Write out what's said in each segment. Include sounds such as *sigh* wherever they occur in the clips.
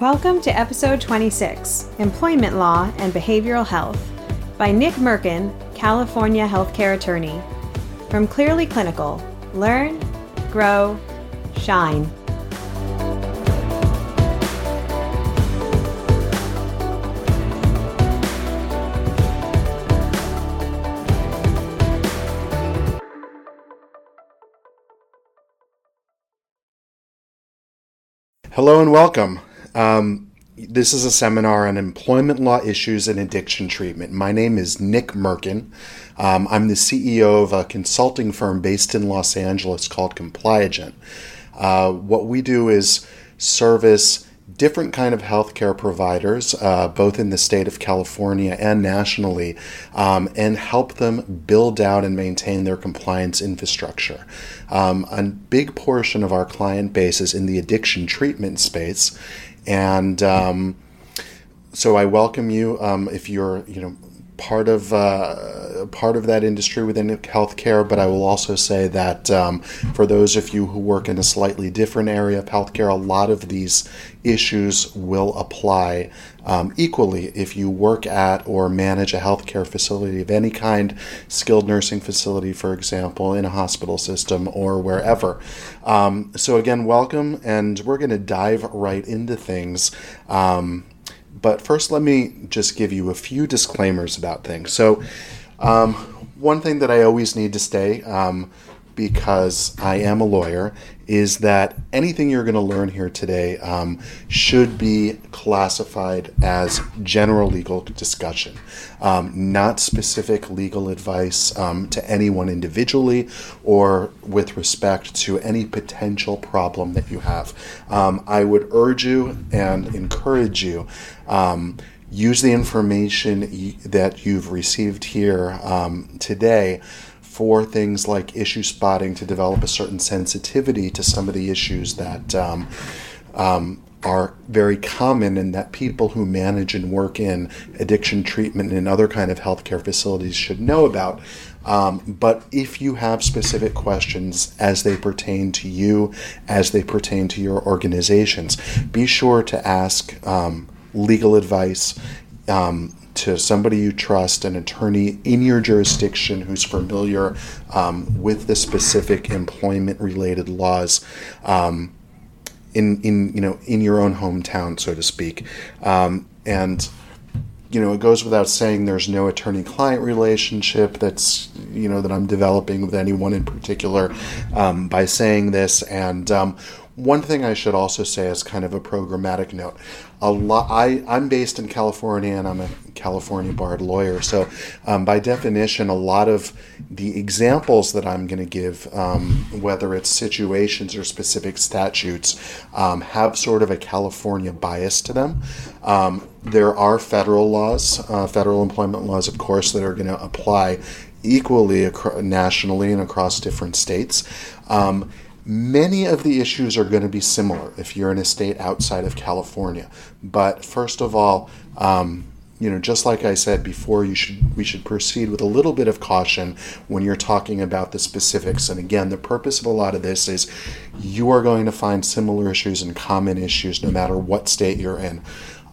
Welcome to episode 26 Employment Law and Behavioral Health by Nick Merkin, California healthcare attorney. From Clearly Clinical Learn, Grow, Shine. Hello and welcome. Um, this is a seminar on employment law issues and addiction treatment. My name is Nick Merkin. Um, I'm the CEO of a consulting firm based in Los Angeles called Compliagent. Uh, what we do is service different kind of healthcare providers, uh, both in the state of California and nationally, um, and help them build out and maintain their compliance infrastructure. Um, a big portion of our client base is in the addiction treatment space, and um, so I welcome you um, if you're you know part of uh, part of that industry within healthcare. But I will also say that um, for those of you who work in a slightly different area of healthcare, a lot of these issues will apply um, equally if you work at or manage a healthcare facility of any kind, skilled nursing facility, for example, in a hospital system or wherever. Um, so again, welcome, and we're going to dive right into things. Um, but first, let me just give you a few disclaimers about things. So, um, one thing that I always need to say, um, because I am a lawyer, is that anything you're going to learn here today um, should be classified as general legal discussion, um, not specific legal advice um, to anyone individually or with respect to any potential problem that you have. Um, I would urge you and encourage you um, use the information that you've received here um, today for things like issue spotting to develop a certain sensitivity to some of the issues that um, um, are very common and that people who manage and work in addiction treatment and other kind of healthcare facilities should know about. Um, but if you have specific questions as they pertain to you, as they pertain to your organizations, be sure to ask um, legal advice. Um, to somebody you trust, an attorney in your jurisdiction who's familiar um, with the specific employment related laws. Um, in, in you know in your own hometown, so to speak, um, and you know it goes without saying there's no attorney-client relationship that's you know that I'm developing with anyone in particular um, by saying this. And um, one thing I should also say as kind of a programmatic note, a lot. I I'm based in California and I'm a California barred lawyer. So um, by definition, a lot of the examples that I'm going to give, um, whether it's situations or specific statutes, um, have sort of a California bias to them. Um, there are federal laws, uh, federal employment laws, of course, that are going to apply equally acro- nationally and across different states. Um, Many of the issues are going to be similar if you're in a state outside of California. But first of all, um, you know, just like I said before, you should we should proceed with a little bit of caution when you're talking about the specifics. And again, the purpose of a lot of this is you are going to find similar issues and common issues no matter what state you're in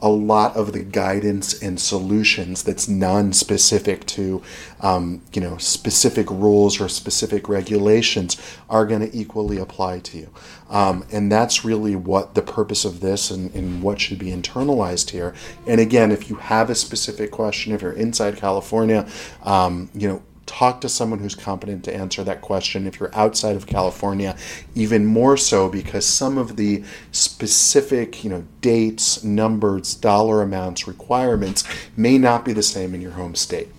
a lot of the guidance and solutions that's non-specific to um, you know specific rules or specific regulations are going to equally apply to you. Um, and that's really what the purpose of this and, and what should be internalized here. And again if you have a specific question if you're inside california um, you know talk to someone who's competent to answer that question. If you're outside of California, even more so because some of the specific, you know, dates, numbers, dollar amounts, requirements may not be the same in your home state.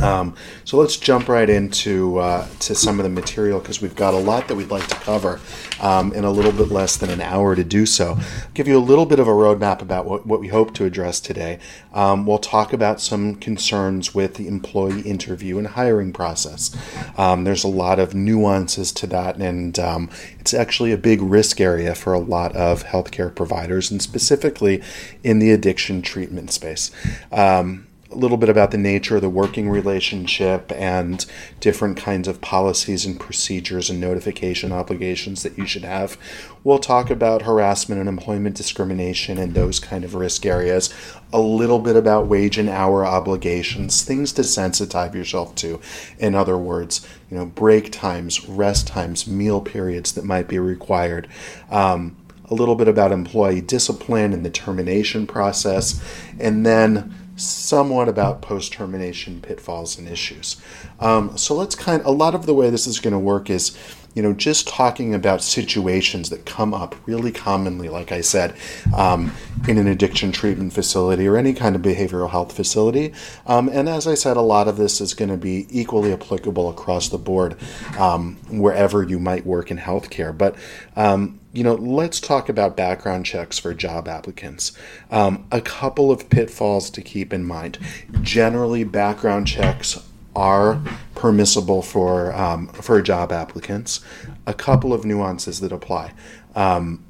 Um, so let's jump right into uh, to some of the material because we've got a lot that we'd like to cover um, in a little bit less than an hour to do so. Give you a little bit of a roadmap about what, what we hope to address today. Um, we'll talk about some concerns with the employee interview and hiring process. Um, there's a lot of nuances to that, and um, it's actually a big risk area for a lot of healthcare providers, and specifically in the addiction treatment space. Um, a little bit about the nature of the working relationship and different kinds of policies and procedures and notification obligations that you should have. We'll talk about harassment and employment discrimination and those kind of risk areas, a little bit about wage and hour obligations, things to sensitize yourself to. In other words, you know, break times, rest times, meal periods that might be required. Um, a little bit about employee discipline and the termination process, and then somewhat about post termination pitfalls and issues. Um, so let's kind a lot of the way this is going to work is you know, just talking about situations that come up really commonly, like I said, um, in an addiction treatment facility or any kind of behavioral health facility. Um, and as I said, a lot of this is going to be equally applicable across the board um, wherever you might work in healthcare. But um, you know, let's talk about background checks for job applicants. Um, a couple of pitfalls to keep in mind. Generally, background checks are permissible for um, for job applicants. A couple of nuances that apply. Um,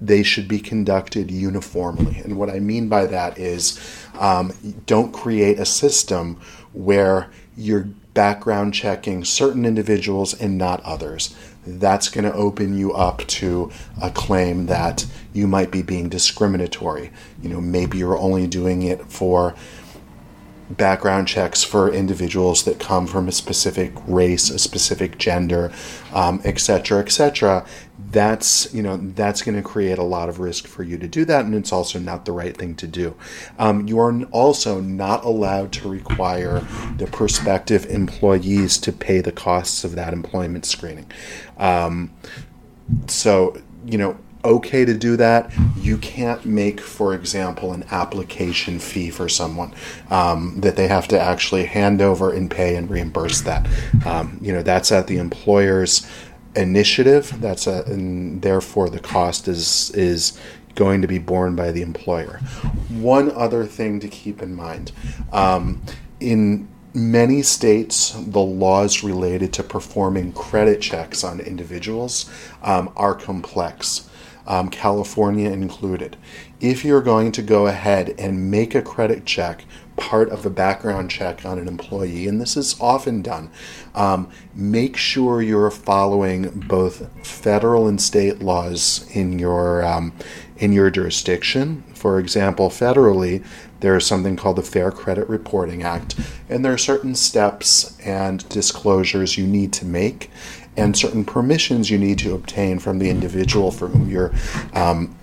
they should be conducted uniformly, and what I mean by that is, um, don't create a system where you're background checking certain individuals and not others. That's going to open you up to a claim that you might be being discriminatory. You know, maybe you're only doing it for background checks for individuals that come from a specific race, a specific gender, um, et cetera, et cetera. That's you know that's going to create a lot of risk for you to do that, and it's also not the right thing to do. Um, you are also not allowed to require the prospective employees to pay the costs of that employment screening. Um, so you know okay to do that. You can't make, for example, an application fee for someone um, that they have to actually hand over and pay and reimburse that. Um, you know, that's at the employer's initiative. That's a, and therefore the cost is is going to be borne by the employer. One other thing to keep in mind um, in many states, the laws related to performing credit checks on individuals um, are complex um, California included. If you're going to go ahead and make a credit check part of a background check on an employee, and this is often done, um, make sure you're following both federal and state laws in your um, in your jurisdiction. For example, federally, there is something called the Fair Credit Reporting Act, and there are certain steps and disclosures you need to make and certain permissions you need to obtain from the individual for whom you're um,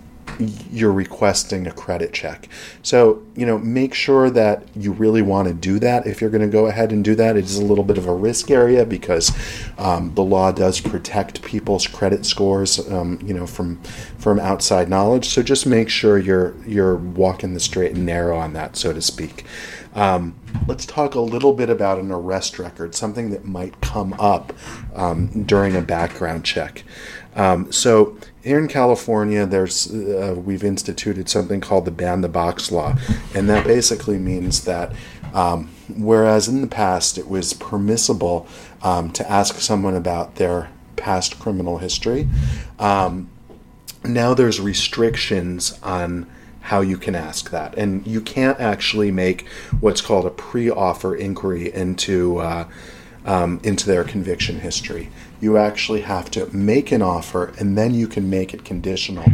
you're requesting a credit check. So, you know, make sure that you really want to do that. If you're going to go ahead and do that, it is a little bit of a risk area because um, the law does protect people's credit scores, um, you know, from from outside knowledge. So just make sure you're you're walking the straight and narrow on that, so to speak. Um, let's talk a little bit about an arrest record, something that might come up um, during a background check. Um, so here in California, there's uh, we've instituted something called the ban the box law, and that basically means that um, whereas in the past it was permissible um, to ask someone about their past criminal history, um, now there's restrictions on how you can ask that. And you can't actually make what's called a pre offer inquiry into, uh, um, into their conviction history. You actually have to make an offer and then you can make it conditional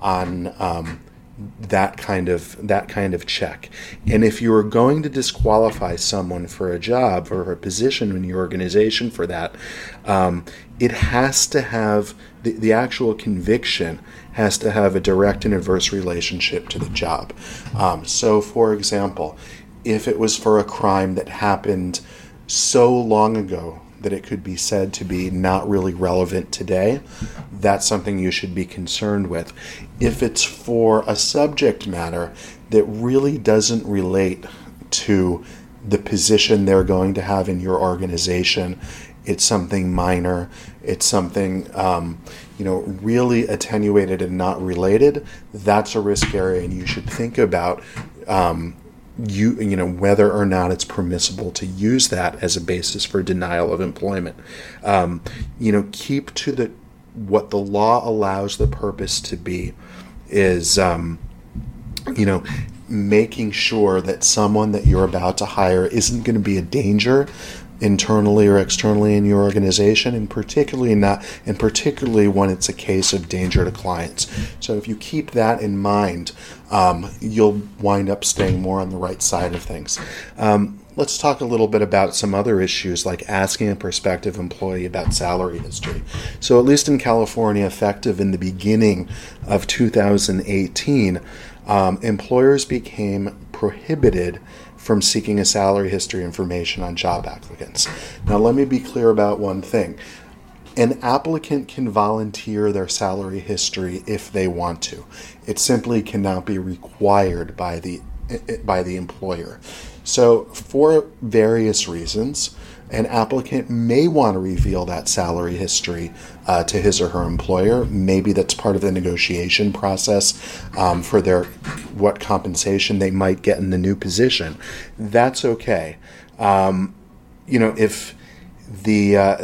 on. Um, that kind of that kind of check. And if you are going to disqualify someone for a job or a position in your organization for that, um, it has to have the, the actual conviction has to have a direct and adverse relationship to the job. Um, so, for example, if it was for a crime that happened so long ago that it could be said to be not really relevant today, that's something you should be concerned with. If it's for a subject matter that really doesn't relate to the position they're going to have in your organization, it's something minor, it's something um, you know really attenuated and not related, that's a risk area, and you should think about um, you you know whether or not it's permissible to use that as a basis for denial of employment. Um, you know, keep to the what the law allows the purpose to be is um, you know making sure that someone that you're about to hire isn't going to be a danger internally or externally in your organization and particularly not and particularly when it's a case of danger to clients. So if you keep that in mind um, you'll wind up staying more on the right side of things. Um, let's talk a little bit about some other issues like asking a prospective employee about salary history. So at least in california effective in the beginning of 2018 um, employers became prohibited from seeking a salary history information on job applicants. Now, let me be clear about one thing. An applicant can volunteer their salary history if they want to. It simply cannot be required by the by the employer. So, for various reasons, an applicant may want to reveal that salary history uh, to his or her employer. Maybe that's part of the negotiation process um, for their what compensation they might get in the new position. That's okay. Um, you know, if the uh,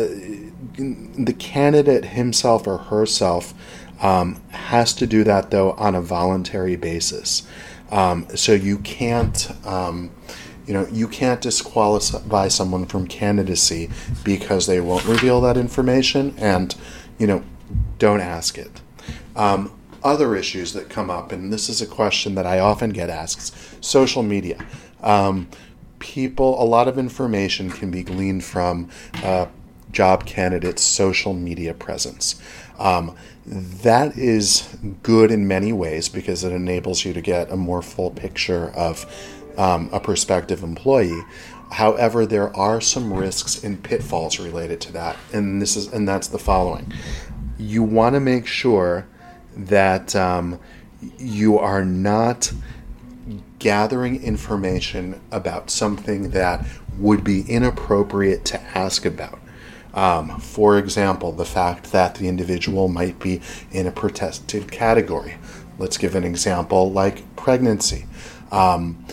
the candidate himself or herself um, has to do that though on a voluntary basis. Um, so you can't um, you know, you can't disqualify someone from candidacy because they won't reveal that information, and you know, don't ask it. Um, other issues that come up, and this is a question that I often get asked: social media. Um, people, a lot of information can be gleaned from uh, job candidates' social media presence. Um, that is good in many ways because it enables you to get a more full picture of um, a prospective employee. However, there are some risks and pitfalls related to that, and this is and that's the following: you want to make sure that um, you are not gathering information about something that would be inappropriate to ask about. Um, for example, the fact that the individual might be in a protected category. Let's give an example like pregnancy. Um,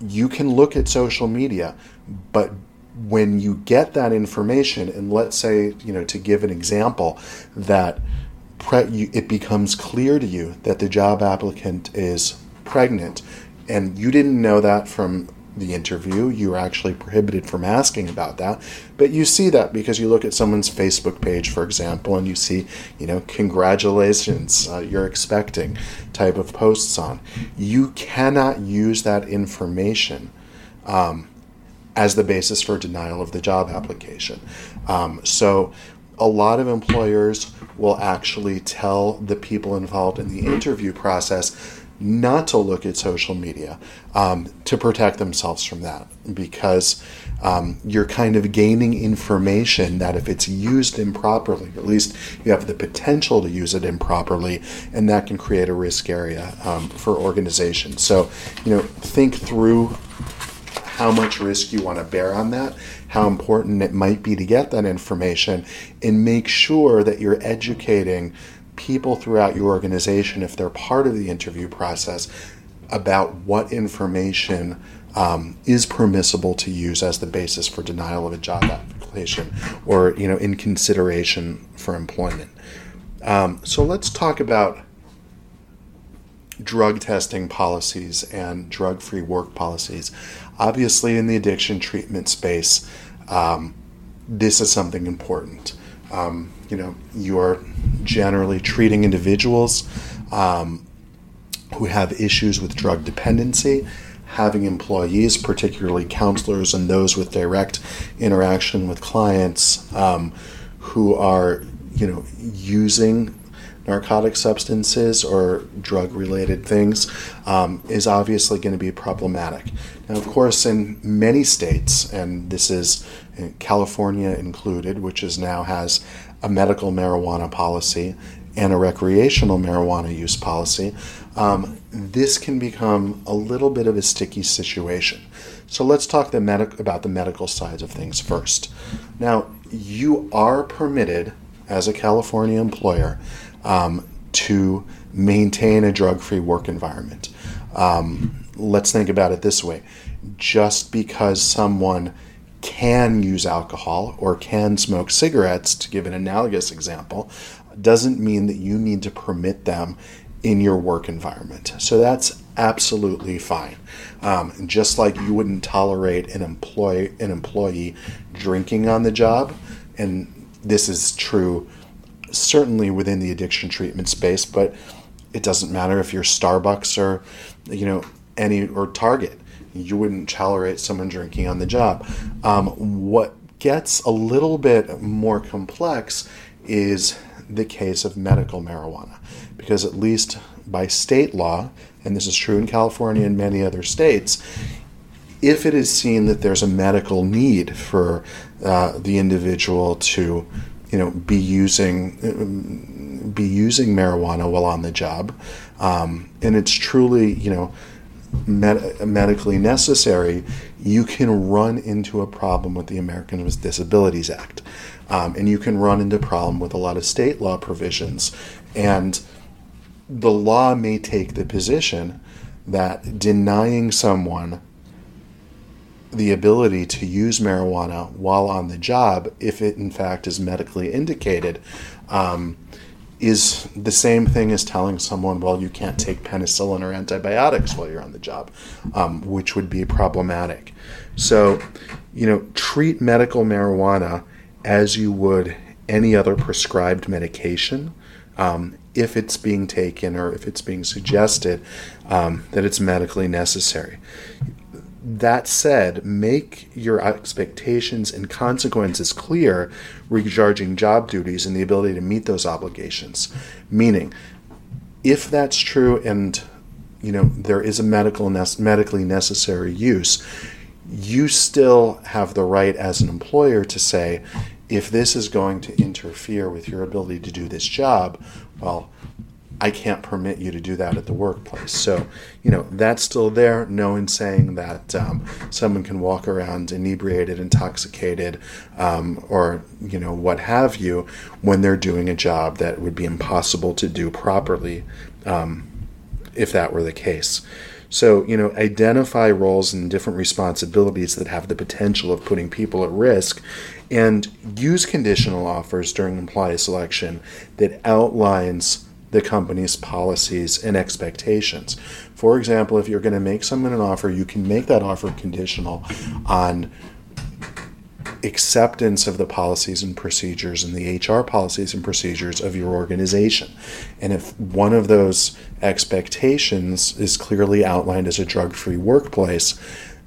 you can look at social media, but when you get that information, and let's say, you know, to give an example, that pre- you, it becomes clear to you that the job applicant is pregnant, and you didn't know that from the interview. You are actually prohibited from asking about that. But you see that because you look at someone's Facebook page, for example, and you see, you know, congratulations, uh, you're expecting type of posts on. You cannot use that information um, as the basis for denial of the job application. Um, so a lot of employers will actually tell the people involved in the interview process not to look at social media um, to protect themselves from that because um, you're kind of gaining information that if it's used improperly, at least you have the potential to use it improperly, and that can create a risk area um, for organizations. So, you know, think through how much risk you want to bear on that, how important it might be to get that information, and make sure that you're educating people throughout your organization, if they're part of the interview process, about what information um, is permissible to use as the basis for denial of a job application or you know in consideration for employment. Um, so let's talk about drug testing policies and drug-free work policies. Obviously, in the addiction treatment space, um, this is something important. Um, you know, you're generally treating individuals um, who have issues with drug dependency, having employees, particularly counselors and those with direct interaction with clients, um, who are, you know, using narcotic substances or drug related things um, is obviously going to be problematic. Now, of course, in many states, and this is California included, which is now has a medical marijuana policy and a recreational marijuana use policy, um, this can become a little bit of a sticky situation. So let's talk the medic- about the medical sides of things first. Now, you are permitted as a California employer um, to maintain a drug free work environment. Um, let's think about it this way just because someone can use alcohol or can smoke cigarettes, to give an analogous example, doesn't mean that you need to permit them in your work environment. So that's absolutely fine. Um, just like you wouldn't tolerate an employee an employee drinking on the job, and this is true certainly within the addiction treatment space, but it doesn't matter if you're Starbucks or you know any or Target. You wouldn't tolerate someone drinking on the job. Um, what gets a little bit more complex is the case of medical marijuana, because at least by state law, and this is true in California and many other states, if it is seen that there's a medical need for uh, the individual to, you know, be using be using marijuana while on the job, um, and it's truly, you know, med- medically necessary, you can run into a problem with the Americans with Disabilities Act, um, and you can run into problem with a lot of state law provisions, and the law may take the position that denying someone the ability to use marijuana while on the job, if it in fact is medically indicated, um, is the same thing as telling someone, well, you can't take penicillin or antibiotics while you're on the job, um, which would be problematic. So, you know, treat medical marijuana as you would any other prescribed medication. Um, if it's being taken or if it's being suggested um, that it's medically necessary. That said, make your expectations and consequences clear regarding job duties and the ability to meet those obligations. Meaning, if that's true and you know there is a medical ne- medically necessary use, you still have the right as an employer to say, if this is going to interfere with your ability to do this job, well, I can't permit you to do that at the workplace. So, you know, that's still there. No one saying that um, someone can walk around inebriated, intoxicated, um, or, you know, what have you when they're doing a job that would be impossible to do properly um, if that were the case. So, you know, identify roles and different responsibilities that have the potential of putting people at risk and use conditional offers during employee selection that outlines the company's policies and expectations. For example, if you're going to make someone an offer, you can make that offer conditional on acceptance of the policies and procedures and the HR policies and procedures of your organization. And if one of those expectations is clearly outlined as a drug free workplace,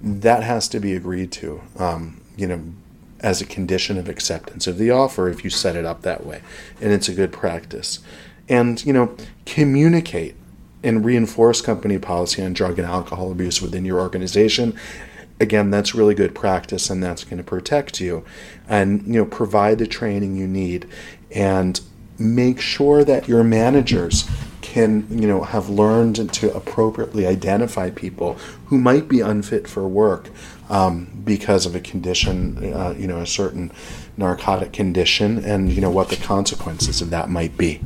that has to be agreed to, um, you know, as a condition of acceptance of the offer if you set it up that way. And it's a good practice. And, you know, communicate and reinforce company policy on drug and alcohol abuse within your organization. Again that's really good practice and that's going to protect you and you know provide the training you need and make sure that your managers can you know have learned to appropriately identify people who might be unfit for work um, because of a condition uh, you know a certain narcotic condition and you know what the consequences of that might be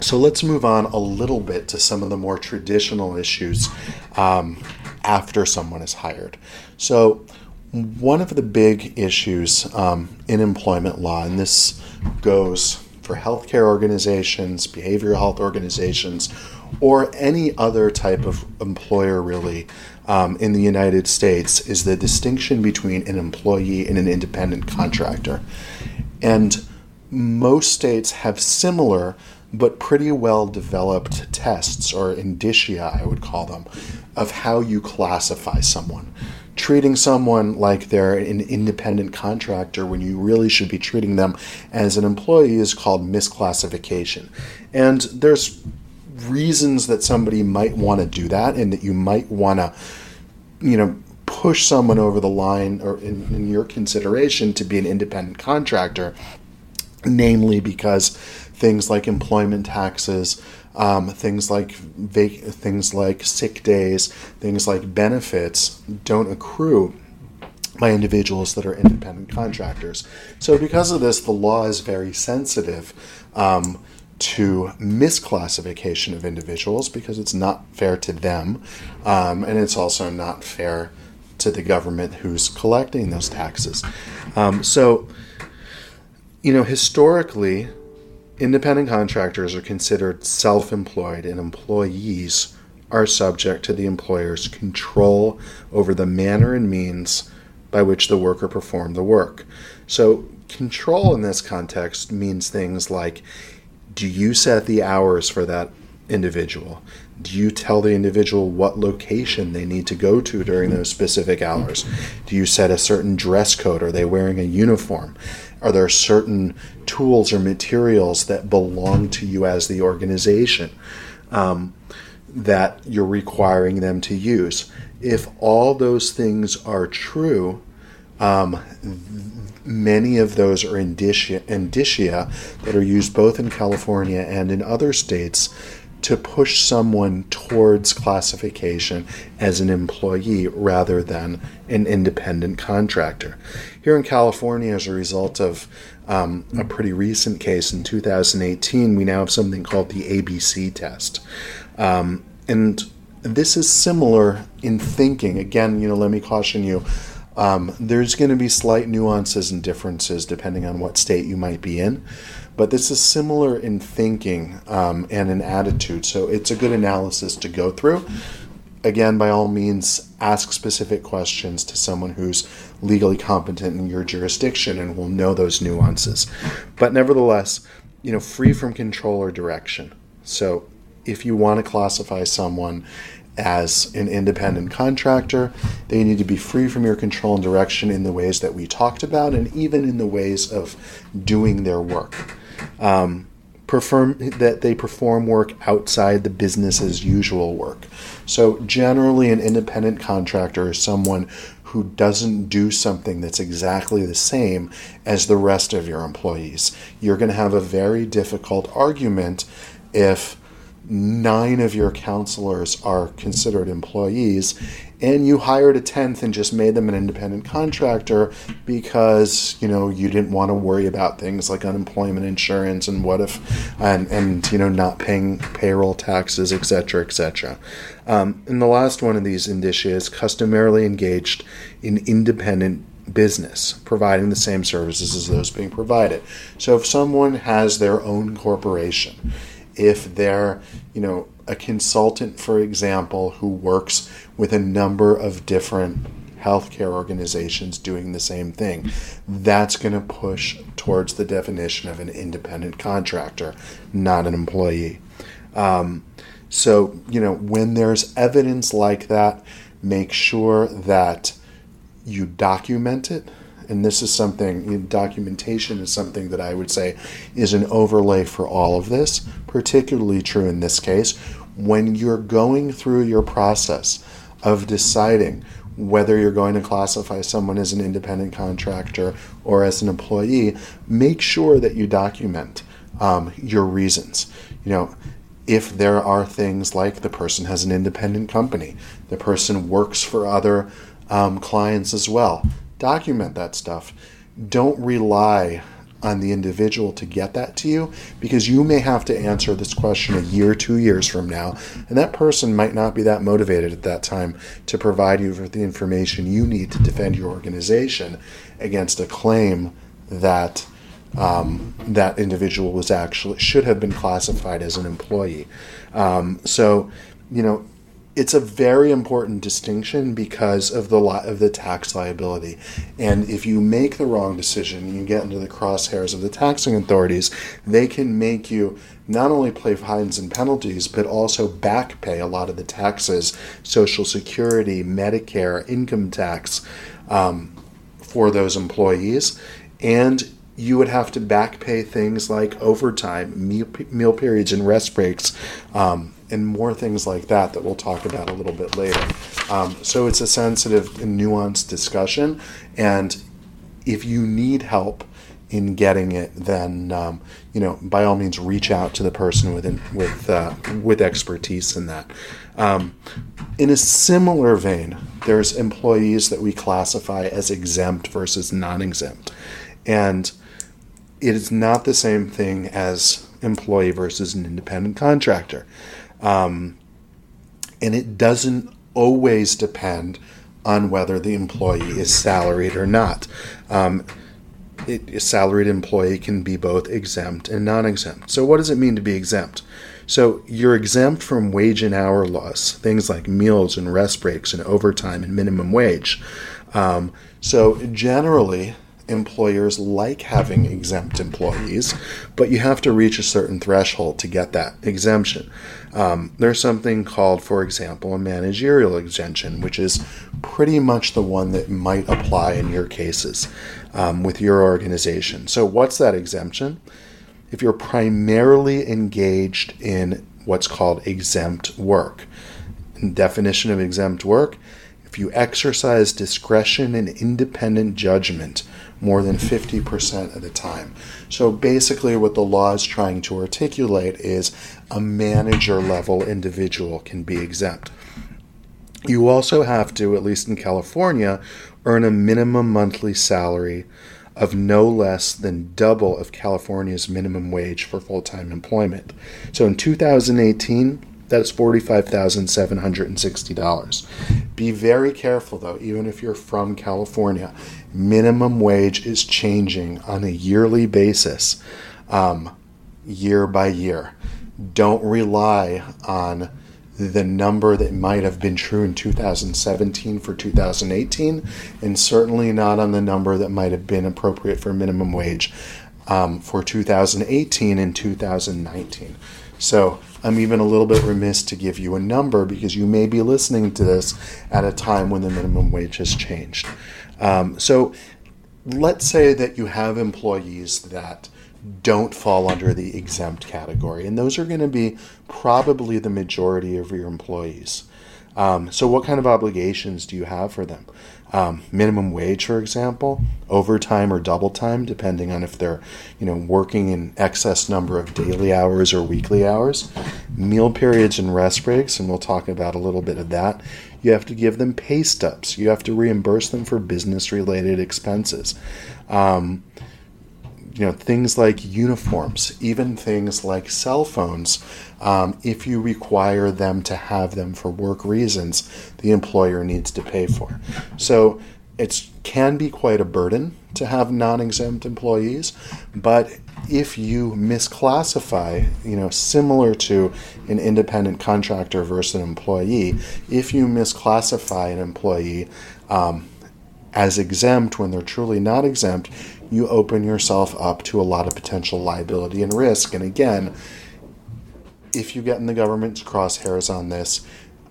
so let's move on a little bit to some of the more traditional issues um, after someone is hired. So, one of the big issues um, in employment law, and this goes for healthcare organizations, behavioral health organizations, or any other type of employer really um, in the United States, is the distinction between an employee and an independent contractor. And most states have similar but pretty well developed tests or indicia, I would call them, of how you classify someone. Treating someone like they're an independent contractor when you really should be treating them as an employee is called misclassification. And there's reasons that somebody might want to do that and that you might want to, you know, push someone over the line or in, in your consideration to be an independent contractor, namely because things like employment taxes, um, things like vac- things like sick days, things like benefits don't accrue by individuals that are independent contractors. So because of this, the law is very sensitive. Um, to misclassification of individuals because it's not fair to them, um, and it's also not fair to the government who's collecting those taxes. Um, so, you know, historically, independent contractors are considered self employed and employees are subject to the employer's control over the manner and means by which the worker performed the work. So, control in this context means things like do you set the hours for that individual? Do you tell the individual what location they need to go to during those specific hours? Do you set a certain dress code? Are they wearing a uniform? Are there certain tools or materials that belong to you as the organization um, that you're requiring them to use? If all those things are true, um, many of those are indicia, indicia that are used both in California and in other states to push someone towards classification as an employee rather than an independent contractor. Here in California, as a result of um, a pretty recent case in 2018, we now have something called the ABC test. Um, and this is similar in thinking. Again, you know, let me caution you um, there's going to be slight nuances and differences depending on what state you might be in, but this is similar in thinking um, and in attitude. So it's a good analysis to go through. Again, by all means, ask specific questions to someone who's legally competent in your jurisdiction and will know those nuances. But nevertheless, you know, free from control or direction. So if you want to classify someone as an independent contractor. They need to be free from your control and direction in the ways that we talked about, and even in the ways of doing their work. Um, perform that they perform work outside the business as usual work. So generally, an independent contractor is someone who doesn't do something that's exactly the same as the rest of your employees. You're going to have a very difficult argument if nine of your counselors are considered employees and you hired a 10th and just made them an independent contractor because you know you didn't want to worry about things like unemployment insurance and what if and and you know not paying payroll taxes etc etc um, and the last one of these indicia is customarily engaged in independent business providing the same services as those being provided. So if someone has their own corporation if they're, you know, a consultant, for example, who works with a number of different healthcare organizations doing the same thing. That's going to push towards the definition of an independent contractor, not an employee. Um, so, you know, when there's evidence like that, make sure that you document it and this is something documentation is something that I would say is an overlay for all of this, particularly true in this case. When you're going through your process of deciding whether you're going to classify someone as an independent contractor or as an employee, make sure that you document um, your reasons. You know, if there are things like the person has an independent company, the person works for other um, clients as well, document that stuff. Don't rely on the individual to get that to you because you may have to answer this question a year, two years from now, and that person might not be that motivated at that time to provide you with the information you need to defend your organization against a claim that um, that individual was actually should have been classified as an employee. Um, so, you know, it's a very important distinction because of the li- of the tax liability. And if you make the wrong decision, and you get into the crosshairs of the taxing authorities. They can make you not only pay fines and penalties, but also back pay a lot of the taxes, Social Security, Medicare, income tax um, for those employees. And you would have to back pay things like overtime, meal, meal periods, and rest breaks. Um, and more things like that that we'll talk about a little bit later. Um, so it's a sensitive and nuanced discussion, and if you need help in getting it, then um, you know by all means reach out to the person with with uh, with expertise in that. Um, in a similar vein, there's employees that we classify as exempt versus non-exempt, and it is not the same thing as employee versus an independent contractor. Um, and it doesn't always depend on whether the employee is salaried or not. Um, it, a salaried employee can be both exempt and non exempt. So, what does it mean to be exempt? So, you're exempt from wage and hour laws, things like meals and rest breaks and overtime and minimum wage. Um, so, generally, employers like having exempt employees, but you have to reach a certain threshold to get that exemption. Um, there's something called, for example, a managerial exemption, which is pretty much the one that might apply in your cases um, with your organization. So, what's that exemption? If you're primarily engaged in what's called exempt work, definition of exempt work if you exercise discretion and independent judgment more than 50% of the time. So basically, what the law is trying to articulate is a manager level individual can be exempt. You also have to, at least in California, earn a minimum monthly salary of no less than double of California's minimum wage for full time employment. So in 2018, that's $45,760. Be very careful though, even if you're from California. Minimum wage is changing on a yearly basis, um, year by year. Don't rely on the number that might have been true in 2017 for 2018, and certainly not on the number that might have been appropriate for minimum wage um, for 2018 and 2019. So I'm even a little bit remiss to give you a number because you may be listening to this at a time when the minimum wage has changed. Um, so let's say that you have employees that don't fall under the exempt category, and those are going to be probably the majority of your employees. Um, so, what kind of obligations do you have for them? Um, minimum wage, for example, overtime or double time, depending on if they're, you know, working in excess number of daily hours or weekly hours. Meal periods and rest breaks, and we'll talk about a little bit of that. You have to give them pay stubs. You have to reimburse them for business-related expenses. Um, you know things like uniforms, even things like cell phones. Um, if you require them to have them for work reasons, the employer needs to pay for. So it can be quite a burden to have non-exempt employees, but if you misclassify, you know, similar to an independent contractor versus an employee, if you misclassify an employee um, as exempt when they're truly not exempt, you open yourself up to a lot of potential liability and risk. And again, if you get in the government's crosshairs on this,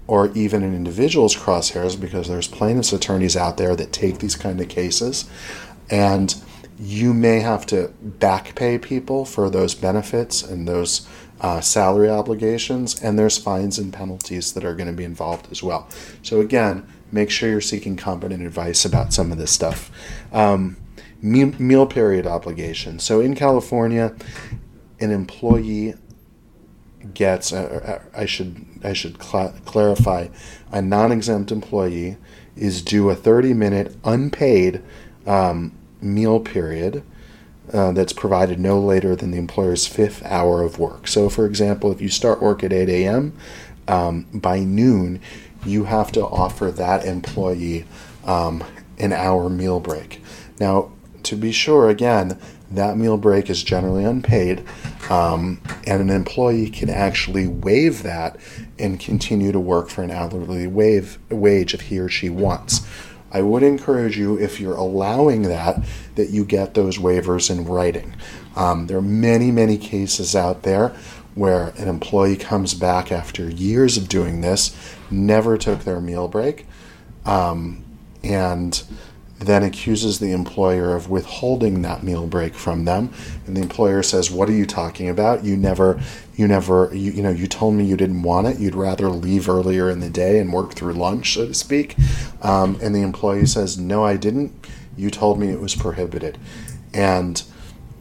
or even an individuals' crosshairs, because there's plaintiffs' attorneys out there that take these kind of cases, and you may have to back pay people for those benefits and those uh, salary obligations, and there's fines and penalties that are going to be involved as well. So, again, make sure you're seeking competent advice about some of this stuff. Um, meal period obligation. So in California, an employee gets, uh, uh, I should I should cl- clarify, a non-exempt employee is due a 30-minute unpaid um, meal period. Uh, that's provided no later than the employer's fifth hour of work. So, for example, if you start work at 8 a.m., um, by noon, you have to offer that employee um, an hour meal break. Now, to be sure, again, that meal break is generally unpaid, um, and an employee can actually waive that and continue to work for an hourly wave, wage if he or she wants. I would encourage you, if you're allowing that, that you get those waivers in writing. Um, there are many, many cases out there where an employee comes back after years of doing this, never took their meal break, um, and then accuses the employer of withholding that meal break from them. And the employer says what are you talking about? You never you never you, you know you told me you didn't want it. You'd rather leave earlier in the day and work through lunch so to speak. Um, and the employee says no i didn't. You told me it was prohibited. And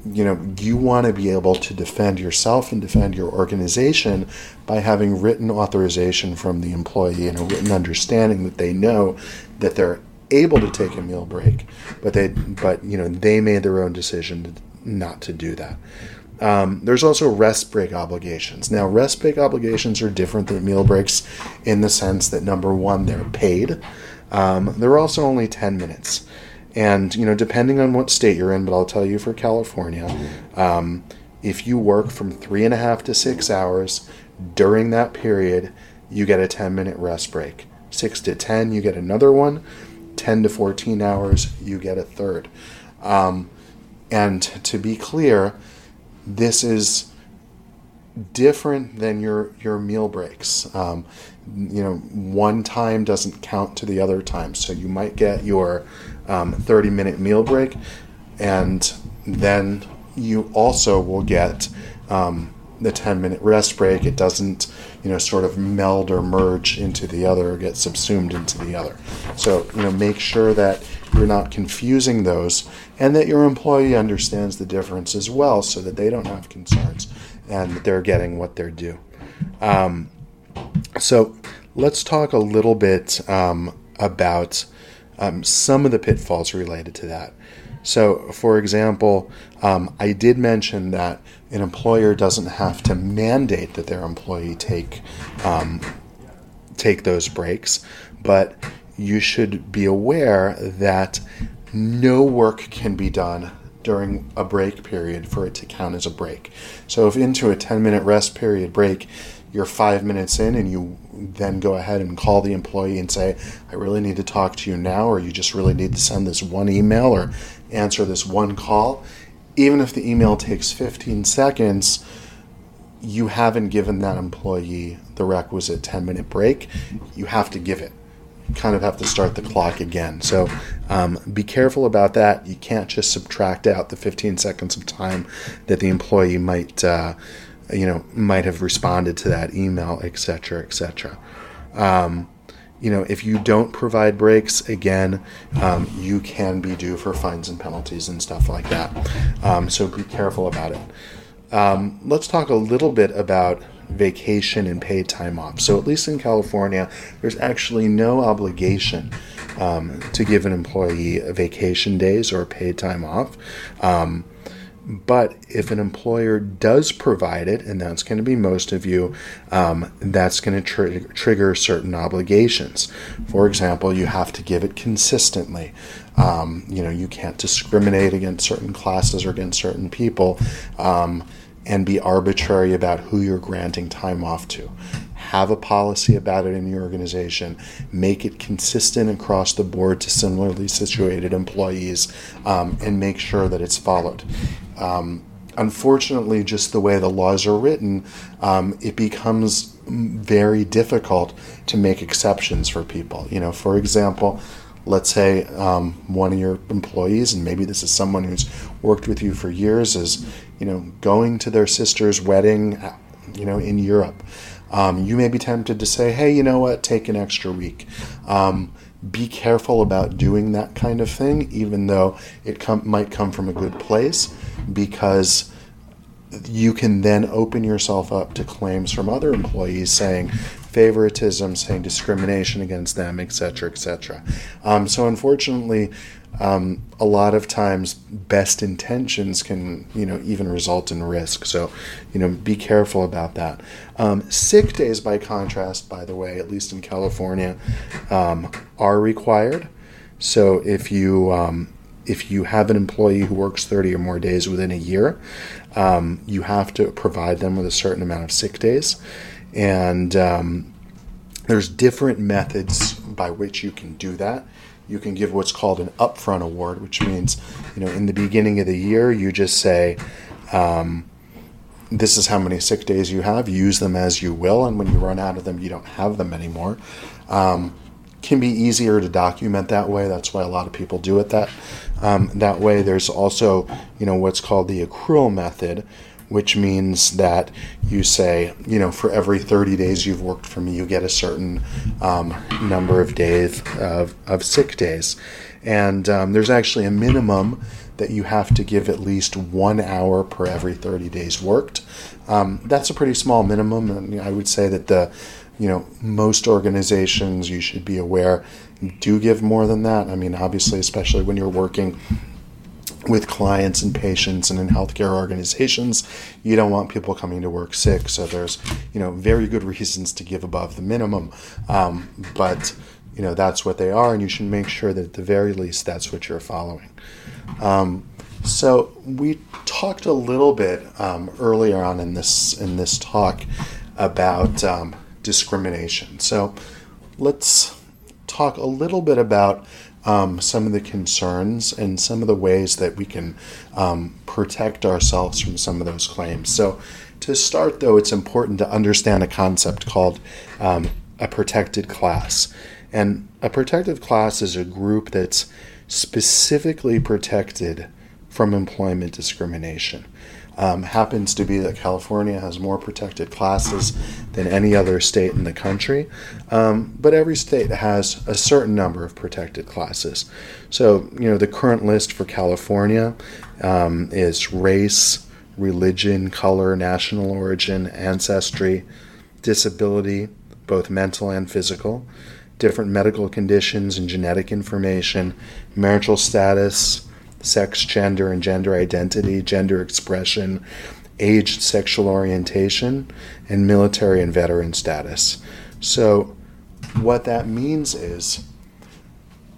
you know you want to be able to defend yourself and defend your organization by having written authorization from the employee and a written understanding that they know that they're able to take a meal break, but they but you know they made their own decision not to do that. Um, there's also rest break obligations. Now, rest break obligations are different than meal breaks in the sense that number one, they're paid. Um, they're also only 10 minutes. And, you know, depending on what state you're in, but I'll tell you for California, um, if you work from three and a half to six hours during that period, you get a 10 minute rest break. Six to 10, you get another one. 10 to 14 hours, you get a third. Um, and to be clear, this is different than your your meal breaks. Um, you know, one time doesn't count to the other time, so you might get your um, 30 minute meal break, and then you also will get um, the 10 minute rest break. It doesn't, you know, sort of meld or merge into the other or get subsumed into the other. So, you know, make sure that you're not confusing those and that your employee understands the difference as well so that they don't have concerns and that they're getting what they're due. Um, so let's talk a little bit um, about um, some of the pitfalls related to that. So, for example, um, I did mention that an employer doesn't have to mandate that their employee take um, take those breaks, but you should be aware that no work can be done during a break period for it to count as a break. So if into a 10 minute rest period break, you're five minutes in and you then go ahead and call the employee and say, I really need to talk to you now, or you just really need to send this one email or answer this one call, even if the email takes 15 seconds, you haven't given that employee the requisite 10 minute break. You have to give it You kind of have to start the clock again. So um, be careful about that. You can't just subtract out the 15 seconds of time that the employee might, uh, you know, might have responded to that email, etc., etc. Um, you know, if you don't provide breaks, again, um, you can be due for fines and penalties and stuff like that. Um, so be careful about it. Um, let's talk a little bit about vacation and paid time off. So, at least in California, there's actually no obligation um, to give an employee vacation days or paid time off. But if an employer does provide it, and that's going to be most of you, um, that's going to tr- trigger certain obligations. For example, you have to give it consistently. Um, you know, you can't discriminate against certain classes or against certain people. Um, and be arbitrary about who you're granting time off to. Have a policy about it in your organization. Make it consistent across the board to similarly situated employees um, and make sure that it's followed. Um, unfortunately, just the way the laws are written, um, it becomes very difficult to make exceptions for people. You know, for example, let's say um, one of your employees, and maybe this is someone who's worked with you for years, is you know going to their sister's wedding, uh, you know, in Europe. Um, you may be tempted to say, "Hey, you know what? Take an extra week." Um, be careful about doing that kind of thing, even though it com- might come from a good place, because you can then open yourself up to claims from other employees saying, favoritism, saying discrimination against them, etc., etc. Um, so unfortunately, um, a lot of times best intentions can you know even result in risk so you know be careful about that um, sick days by contrast by the way at least in california um, are required so if you um, if you have an employee who works 30 or more days within a year um, you have to provide them with a certain amount of sick days and um, there's different methods by which you can do that. You can give what's called an upfront award, which means, you know, in the beginning of the year, you just say, um, this is how many sick days you have, use them as you will, and when you run out of them, you don't have them anymore. Um, can be easier to document that way. That's why a lot of people do it that um, that way. There's also, you know, what's called the accrual method, which means that you say, you know, for every 30 days you've worked for me, you get a certain um, number of days of, of sick days. And um, there's actually a minimum that you have to give at least one hour per every 30 days worked. Um, that's a pretty small minimum, and I would say that the you know most organizations you should be aware do give more than that. I mean, obviously, especially when you're working with clients and patients and in healthcare organizations you don't want people coming to work sick so there's you know very good reasons to give above the minimum um, but you know that's what they are, and you should make sure that at the very least that's what you're following. Um, so we talked a little bit um, earlier on in this in this talk about um, discrimination. So let's talk a little bit about um, some of the concerns and some of the ways that we can um, protect ourselves from some of those claims. So to start, though, it's important to understand a concept called um, a protected class. And a protected class is a group that's specifically protected from employment discrimination. Um, happens to be that California has more protected classes than any other state in the country, um, but every state has a certain number of protected classes. So, you know, the current list for California um, is race, religion, color, national origin, ancestry, disability, both mental and physical, different medical conditions and genetic information, marital status, sex, gender, and gender identity, gender expression, age, sexual orientation, and military and veteran status. So, what that means is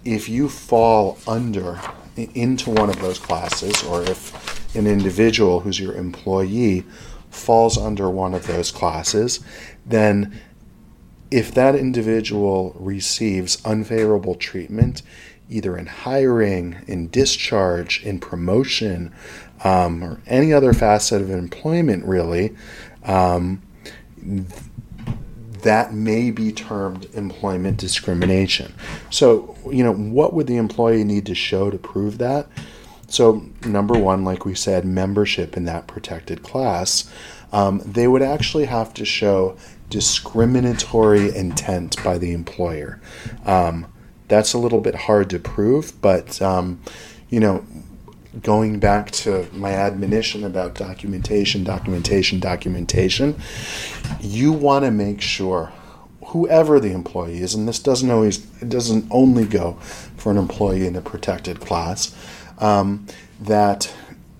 if you fall under into one of those classes, or if an individual who's your employee falls under one of those classes, then if that individual receives unfavorable treatment, either in hiring, in discharge, in promotion, um, or any other facet of employment, really, um, that may be termed employment discrimination. So, you know, what would the employee need to show to prove that? So, number one, like we said, membership in that protected class. Um, they would actually have to show discriminatory intent by the employer. Um, that's a little bit hard to prove, but um, you know, going back to my admonition about documentation, documentation, documentation, you want to make sure whoever the employee is, and this doesn't always it doesn't only go for an employee in a protected class, um, that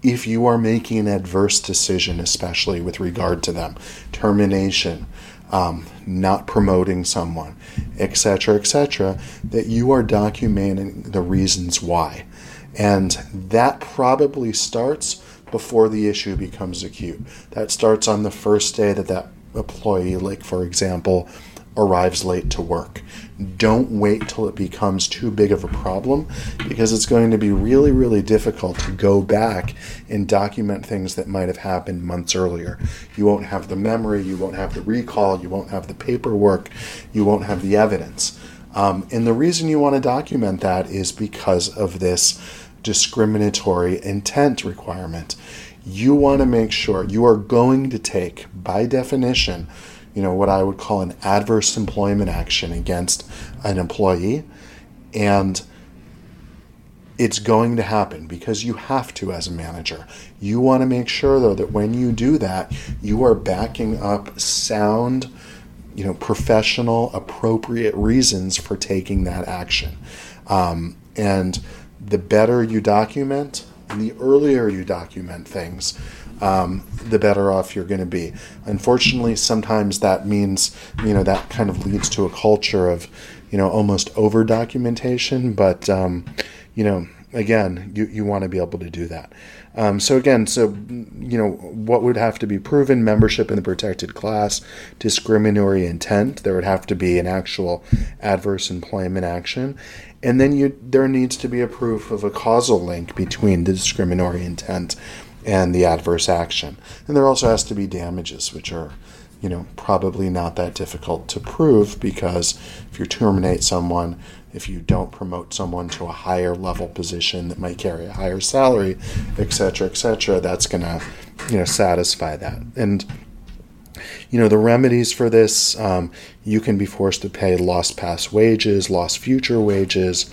if you are making an adverse decision, especially with regard to them, termination, um, not promoting someone, etc., etc., that you are documenting the reasons why. And that probably starts before the issue becomes acute. That starts on the first day that that employee, like for example, arrives late to work. Don't wait till it becomes too big of a problem because it's going to be really, really difficult to go back and document things that might have happened months earlier. You won't have the memory, you won't have the recall, you won't have the paperwork, you won't have the evidence. Um, and the reason you want to document that is because of this discriminatory intent requirement. You want to make sure you are going to take, by definition, you know, what I would call an adverse employment action against an employee. And it's going to happen because you have to as a manager. You want to make sure though that when you do that, you are backing up sound, you know, professional, appropriate reasons for taking that action. Um, and the better you document, and the earlier you document things, um, the better off you're going to be. Unfortunately, sometimes that means, you know, that kind of leads to a culture of, you know, almost over documentation. But, um, you know, again, you, you want to be able to do that. Um, so again, so you know what would have to be proven: membership in the protected class, discriminatory intent. There would have to be an actual adverse employment action, and then you there needs to be a proof of a causal link between the discriminatory intent and the adverse action. And there also has to be damages, which are, you know, probably not that difficult to prove because if you terminate someone, if you don't promote someone to a higher level position that might carry a higher salary, etc., etc., that's going to, you know, satisfy that. And you know the remedies for this um, you can be forced to pay lost past wages lost future wages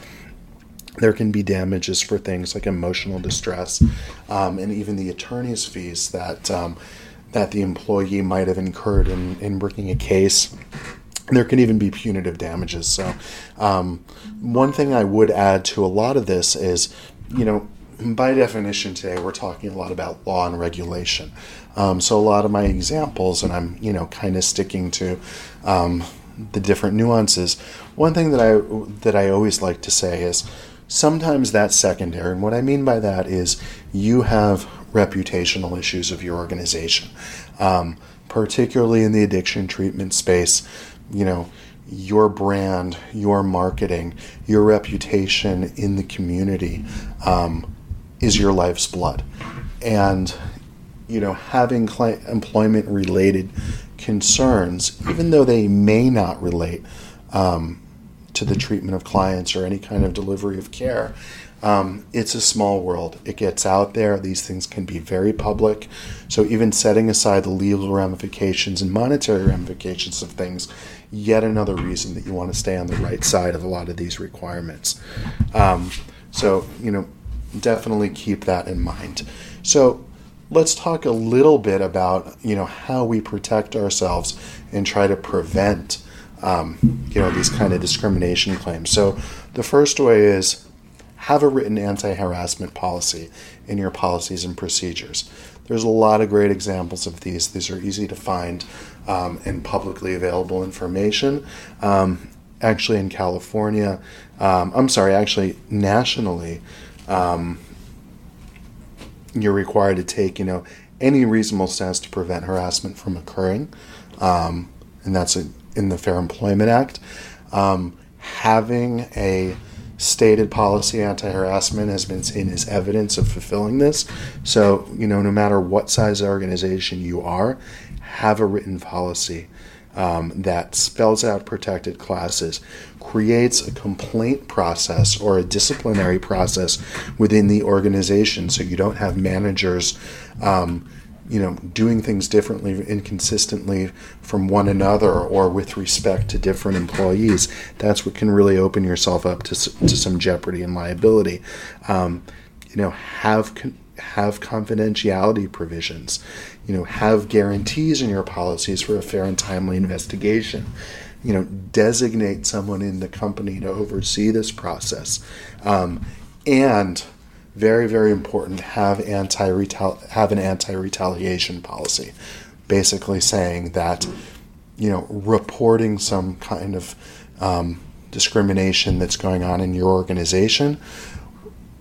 there can be damages for things like emotional distress um, and even the attorney's fees that um, that the employee might have incurred in, in working a case. There can even be punitive damages. So, um, one thing I would add to a lot of this is, you know, by definition today we're talking a lot about law and regulation. Um, so a lot of my examples, and I'm you know kind of sticking to um, the different nuances. One thing that I that I always like to say is sometimes that's secondary, and what I mean by that is you have reputational issues of your organization, um, particularly in the addiction treatment space. You know, your brand, your marketing, your reputation in the community um, is your life's blood, and you know having employment related concerns, even though they may not relate um, to the treatment of clients or any kind of delivery of care. Um, it's a small world. It gets out there. These things can be very public. So, even setting aside the legal ramifications and monetary ramifications of things, yet another reason that you want to stay on the right side of a lot of these requirements. Um, so, you know, definitely keep that in mind. So, let's talk a little bit about you know how we protect ourselves and try to prevent um, you know these kind of discrimination claims. So the first way is have a written anti-harassment policy in your policies and procedures. There's a lot of great examples of these. These are easy to find um, and publicly available information. Um, actually, in California, um, I'm sorry, actually nationally, um, you're required to take, you know, any reasonable steps to prevent harassment from occurring, um, and that's a, in the Fair Employment Act. Um, having a stated policy anti-harassment has been seen as evidence of fulfilling this. So, you know, no matter what size organization you are, have a written policy um, that spells out protected classes, creates a complaint process or a disciplinary process within the organization so you don't have managers. Um, you know, doing things differently, inconsistently from one another, or with respect to different employees, that's what can really open yourself up to, to some jeopardy and liability. Um, you know, have have confidentiality provisions you know, have guarantees in your policies for a fair and timely investigation. You know, designate someone in the company to oversee this process, um, and very very important have anti have an anti retaliation policy, basically saying that you know reporting some kind of um, discrimination that's going on in your organization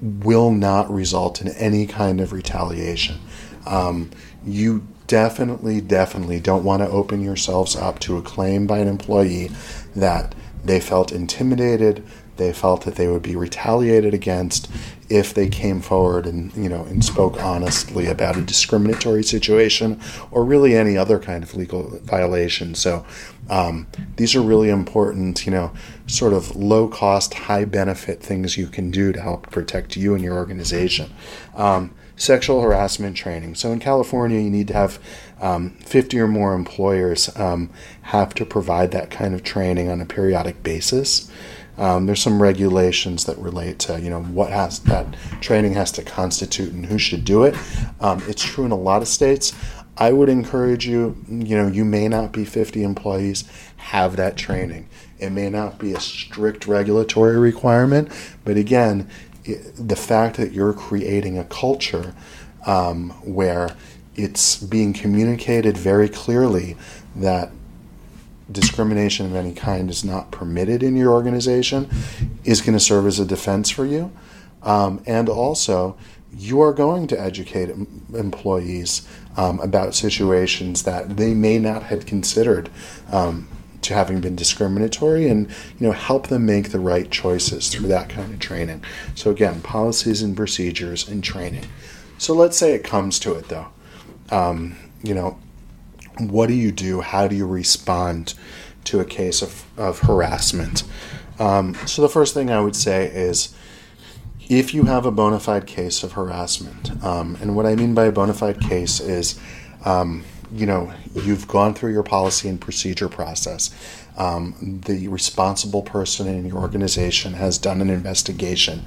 will not result in any kind of retaliation. Um, you definitely, definitely don't want to open yourselves up to a claim by an employee that they felt intimidated, they felt that they would be retaliated against if they came forward and you know and spoke honestly about a discriminatory situation or really any other kind of legal violation. So um, these are really important, you know, sort of low cost, high benefit things you can do to help protect you and your organization. Um, sexual harassment training. So in California, you need to have um, 50 or more employers um, have to provide that kind of training on a periodic basis. Um, there's some regulations that relate to you know what has that training has to constitute and who should do it. Um, it's true in a lot of states. I would encourage you, you know, you may not be 50 employees, have that training. It may not be a strict regulatory requirement, but again, the fact that you're creating a culture um, where it's being communicated very clearly that discrimination of any kind is not permitted in your organization is going to serve as a defense for you. Um, and also, you are going to educate employees um, about situations that they may not have considered um, to having been discriminatory and you know help them make the right choices through that kind of training. So again policies and procedures and training. So let's say it comes to it though. Um, you know what do you do how do you respond to a case of, of harassment um, so the first thing i would say is if you have a bona fide case of harassment um, and what i mean by a bona fide case is um, you know you've gone through your policy and procedure process. Um, the responsible person in your organization has done an investigation,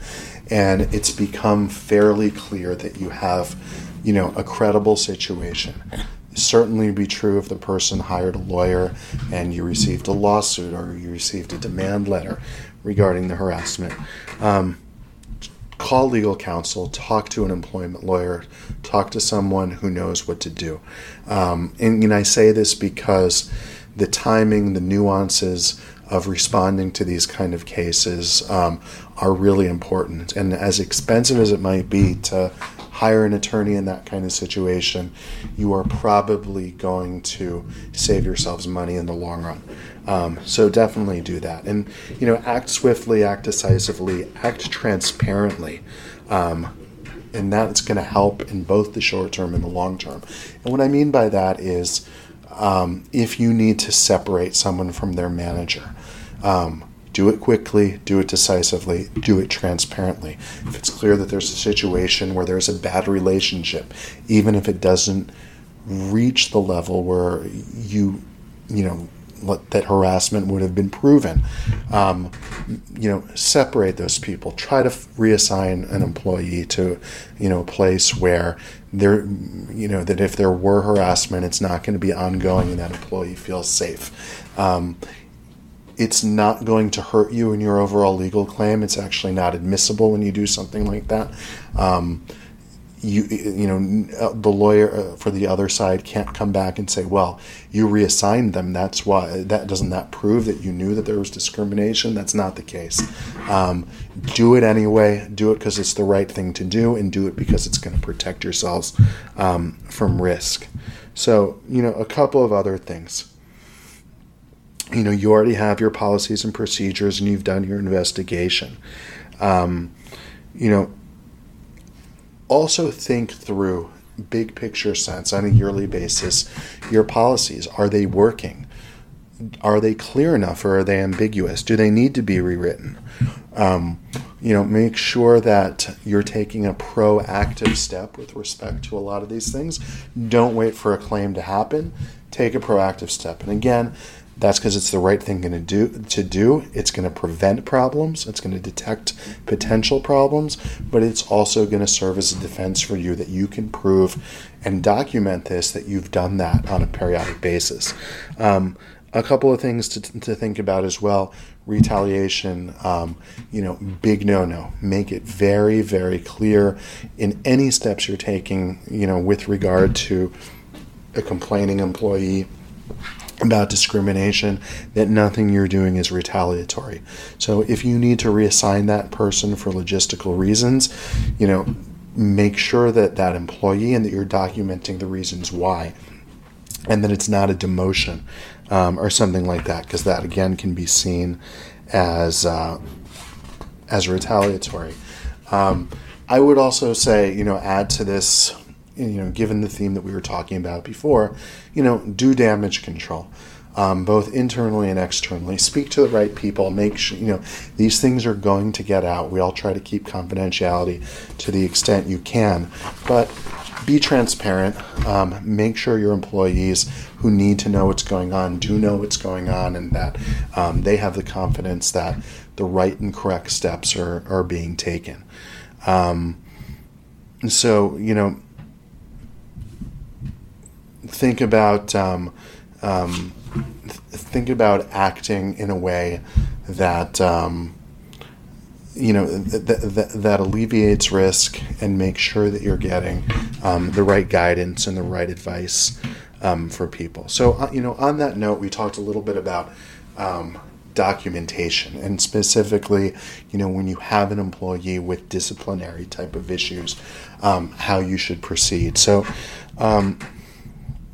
and it's become fairly clear that you have, you know, a credible situation. Certainly be true if the person hired a lawyer and you received a lawsuit or you received a demand letter regarding the harassment. Um, call legal counsel, talk to an employment lawyer, talk to someone who knows what to do. Um, and, and I say this because the timing, the nuances of responding to these kind of cases um, are really important. And as expensive as it might be to hire an attorney in that kind of situation, you are probably going to save yourselves money in the long run. Um, so definitely do that, and you know, act swiftly, act decisively, act transparently. Um, and that's going to help in both the short term and the long term. And what I mean by that is um, if you need to separate someone from their manager, um, do it quickly, do it decisively, do it transparently. If it's clear that there's a situation where there's a bad relationship, even if it doesn't reach the level where you, you know, that harassment would have been proven. Um, you know, separate those people. Try to reassign an employee to, you know, a place where there, you know, that if there were harassment, it's not going to be ongoing, and that employee feels safe. Um, it's not going to hurt you in your overall legal claim. It's actually not admissible when you do something like that. Um, you you know the lawyer uh, for the other side can't come back and say well you reassigned them. That's why that doesn't that prove that you knew that there was discrimination? That's not the case. Um, do it anyway. Do it because it's the right thing to do and do it because it's going to protect yourselves um, from risk. So you know a couple of other things you know you already have your policies and procedures and you've done your investigation. Um, you know also think through big picture sense on a yearly basis your policies are they working? Are they clear enough or are they ambiguous? Do they need to be rewritten? Um, you know make sure that you're taking a proactive step with respect to a lot of these things. Don't wait for a claim to happen. Take a proactive step. And again that's because it's the right thing going to do. To do, it's going to prevent problems. It's going to detect potential problems, but it's also going to serve as a defense for you that you can prove and document this that you've done that on a periodic basis. Um, a couple of things to, to think about as well retaliation um, you know big no no make it very very clear in any steps you're taking you know with regard to a complaining employee about discrimination that nothing you're doing is retaliatory. So if you need to reassign that person for logistical reasons, you know, make sure that that employee and that you're documenting the reasons why and that it's not a demotion um, or something like that because that again can be seen as uh, as retaliatory. Um, I would also say, you know, add to this you know, given the theme that we were talking about before, you know, do damage control. Um, both internally and externally. Speak to the right people. Make sure you know these things are going to get out. We all try to keep confidentiality to the extent you can, but be transparent. Um, make sure your employees who need to know what's going on do know what's going on, and that um, they have the confidence that the right and correct steps are are being taken. Um, so you know think about um, um, th- think about acting in a way that um, you know th- th- that alleviates risk and make sure that you're getting um, the right guidance and the right advice um, for people. So uh, you know, on that note, we talked a little bit about um, documentation and specifically you know when you have an employee with disciplinary type of issues um, how you should proceed so um,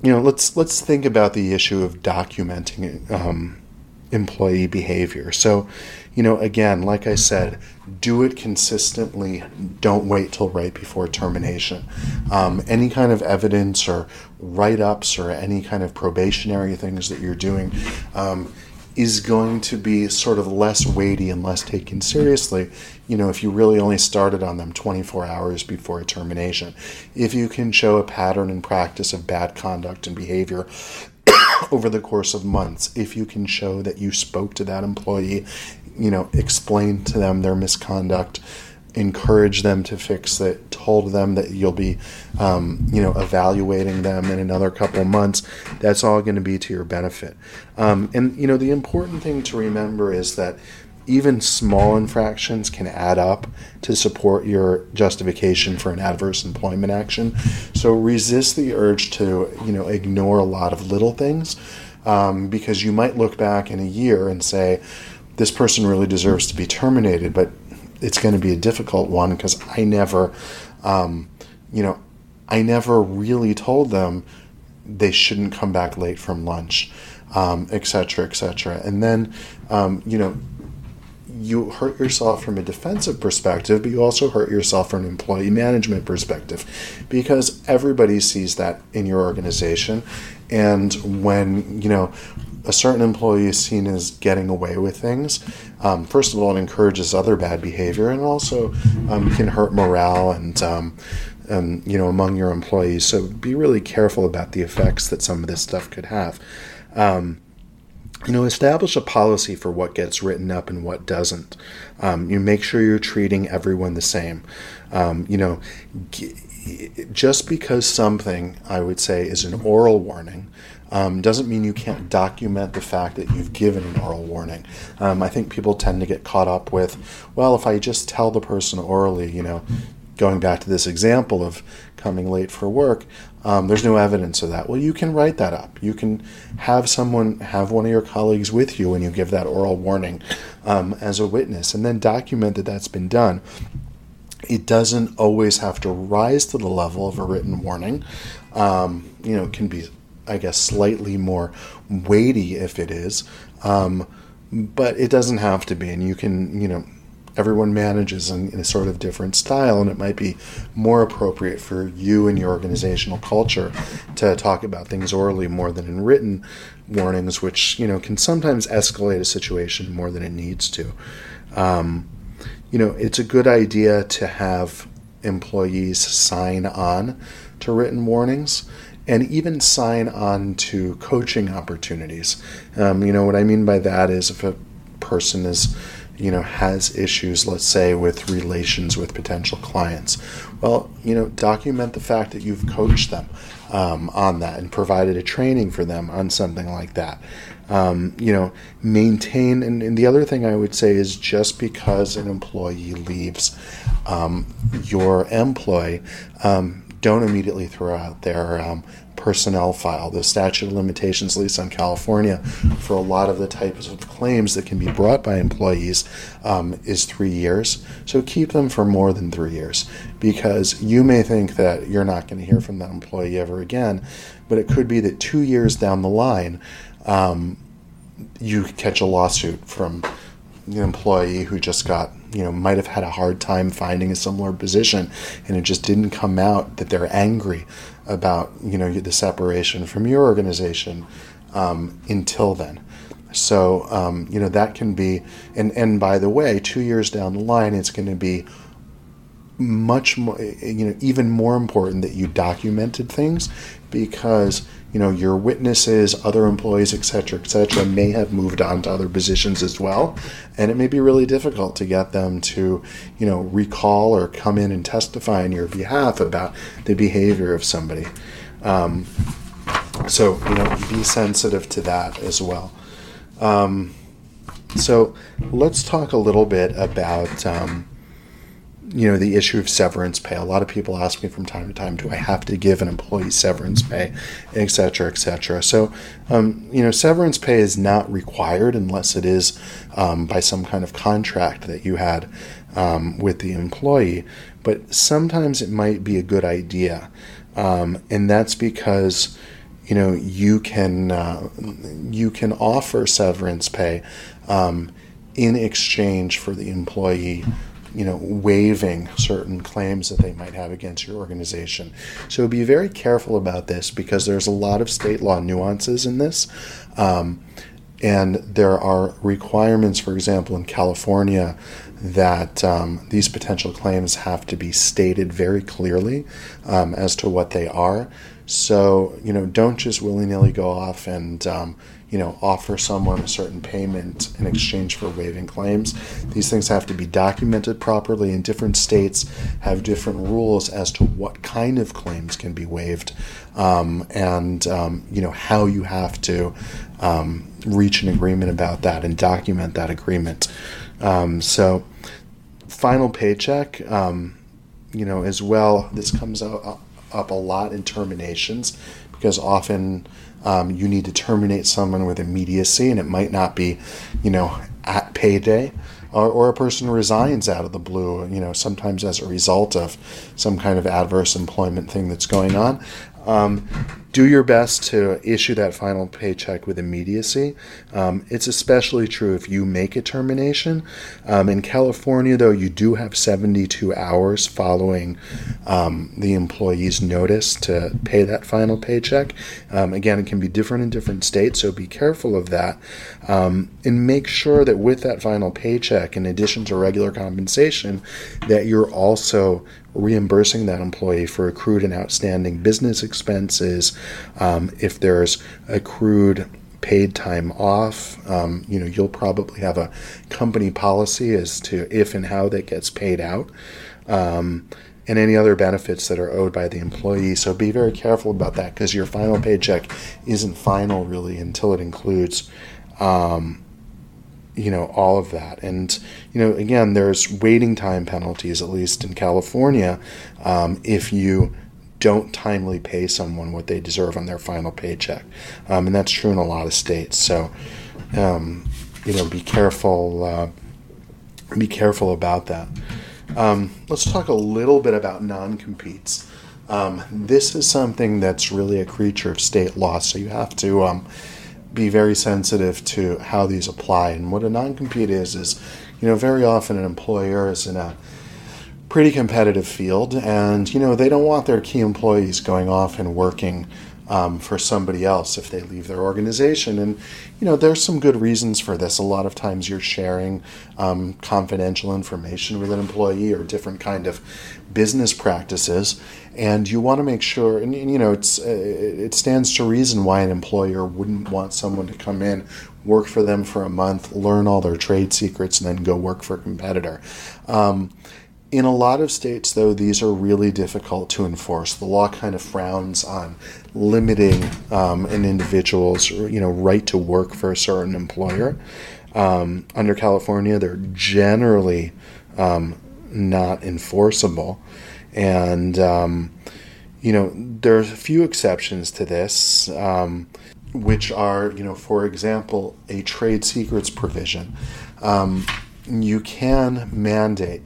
you know, let's let's think about the issue of documenting um, employee behavior. So, you know, again, like I said, do it consistently. Don't wait till right before termination. Um, any kind of evidence or write ups or any kind of probationary things that you're doing. Um, is going to be sort of less weighty and less taken seriously, you know, if you really only started on them 24 hours before a termination. If you can show a pattern and practice of bad conduct and behavior *coughs* over the course of months, if you can show that you spoke to that employee, you know, explained to them their misconduct, encourage them to fix it, told them that you'll be, um, you know, evaluating them in another couple months, that's all going to be to your benefit. Um, and, you know, the important thing to remember is that even small infractions can add up to support your justification for an adverse employment action. So resist the urge to, you know, ignore a lot of little things um, because you might look back in a year and say, this person really deserves to be terminated, but it's going to be a difficult one because I never, um, you know, I never really told them they shouldn't come back late from lunch, etc., um, etc. Et and then, um, you know, you hurt yourself from a defensive perspective, but you also hurt yourself from an employee management perspective because everybody sees that in your organization. And when, you know, a certain employee is seen as getting away with things, um, first of all, it encourages other bad behavior and also um, can hurt morale and, um, um, you know, among your employees. So be really careful about the effects that some of this stuff could have. Um, you know, establish a policy for what gets written up and what doesn't. Um, you make sure you're treating everyone the same. Um, you know, g- just because something, I would say, is an oral warning. Um, doesn't mean you can't document the fact that you've given an oral warning. Um, I think people tend to get caught up with, well, if I just tell the person orally, you know, going back to this example of coming late for work, um, there's no evidence of that. Well, you can write that up. You can have someone, have one of your colleagues with you when you give that oral warning um, as a witness, and then document that that's been done. It doesn't always have to rise to the level of a written warning. Um, you know, it can be, I guess, slightly more weighty if it is, um, but it doesn't have to be. And you can, you know, everyone manages in, in, a sort of different style, and it might be more appropriate for you and your organizational culture to talk about things orally more than in written warnings, which you know can sometimes escalate a situation more than it needs to. Um, you know, it's a good idea to have employees sign on to written warnings and even sign on to coaching opportunities. Um, you know, what I mean by that is if a person is you know has issues let's say with relations with potential clients. Well you know document the fact that you've coached them um, on that and provided a training for them on something like that. Um, you know maintain and, and, the other thing i would say is just because an employee leaves um, your employ um, don't immediately throw out their um, personnel file. The statute of limitations, at least on California, for a lot of the types of claims that can be brought by employees um, is three years. So keep them for more than three years because you may think that you're not going to hear from that employee ever again, but it could be that two years down the line, um, you catch a lawsuit from an employee who just got you know might have had a hard time finding a similar position and it just didn't come out that they're angry about you know the separation from your organization um, until then. So um, you know that can be and and by the way two years down the line it's going to be much more you know even more important that you documented things because you know your witnesses other employees etc etc may have moved on to other positions as well. And it may be really difficult to get them to you know recall or come in and testify on your behalf about the behavior of somebody. Um, so you know be sensitive to that as well. Um, so let's talk a little bit about um, you know the issue of severance pay. A lot of people ask me from time to time, do I have to give an employee severance pay, et cetera, et cetera. So, um, you know, severance pay is not required unless it is um, by some kind of contract that you had um, with the employee. But sometimes it might be a good idea, um, and that's because you know you can uh, you can offer severance pay um, in exchange for the employee you know, waiving certain claims that they might have against your organization. So be very careful about this because there's a lot of state law nuances in this. Um, and there are requirements, for example, in California, that um, these potential claims have to be stated very clearly um, as to what they are. So, you know, don't just willy nilly go off and, um, you know, offer someone a certain payment in exchange for waiving claims. These things have to be documented properly, and different states have different rules as to what kind of claims can be waived, um, and um, you know how you have to um, reach an agreement about that and document that agreement. Um, so, final paycheck, um, you know, as well. This comes up a lot in terminations because often um, you need to terminate someone with immediacy, and it might not be, you know, at payday. Or, or a person resigns out of the blue, you know, sometimes as a result of some kind of adverse employment thing that's going on. Um, do your best to issue that final paycheck with immediacy. Um, it's especially true if you make a termination. Um, in California, though, you do have 72 hours following um, the employee's notice to pay that final paycheck. Um, again, it can be different in different states, so be careful of that. Um, and make sure that with that final paycheck, in addition to regular compensation, that you're also reimbursing that employee for accrued and outstanding business expenses. Um, if there's accrued paid time off, um, you know, you'll probably have a company policy as to if and how that gets paid out. Um, and any other benefits that are owed by the employee. So be very careful about that because your final paycheck isn't final really until it includes um, you know all of that. And you know again there's waiting time penalties at least in california um, if you don't timely pay someone what they deserve on their final paycheck. Um, and that's true in a lot of states. So um, you know be careful uh, be careful about that. Um, let's talk a little bit about non-competes. Um, this is something that's really a creature of state law so you have to um, be very sensitive to how these apply. And what a non compete is, is, you know, very often an employer is in a pretty competitive field and, you know, they don't want their key employees going off and working. Um, for somebody else if they leave their organization. And, you know, there's some good reasons for this. A lot of times you're sharing um, confidential information with an employee or different kind of business practices and you want to make sure and, you know it's uh, it stands to reason why an employer wouldn't want someone to come in work for them for a month learn all their trade secrets and then go work for a competitor. Um, in a lot of states though these are really difficult to enforce. The law kind of frowns on limiting um, an individual's you know right to work for a certain employer. Um, under california they're generally um, not enforceable. And, um, you know, there's a few exceptions to this, um, which are, you know, for example, a trade secrets provision. Um, you can mandate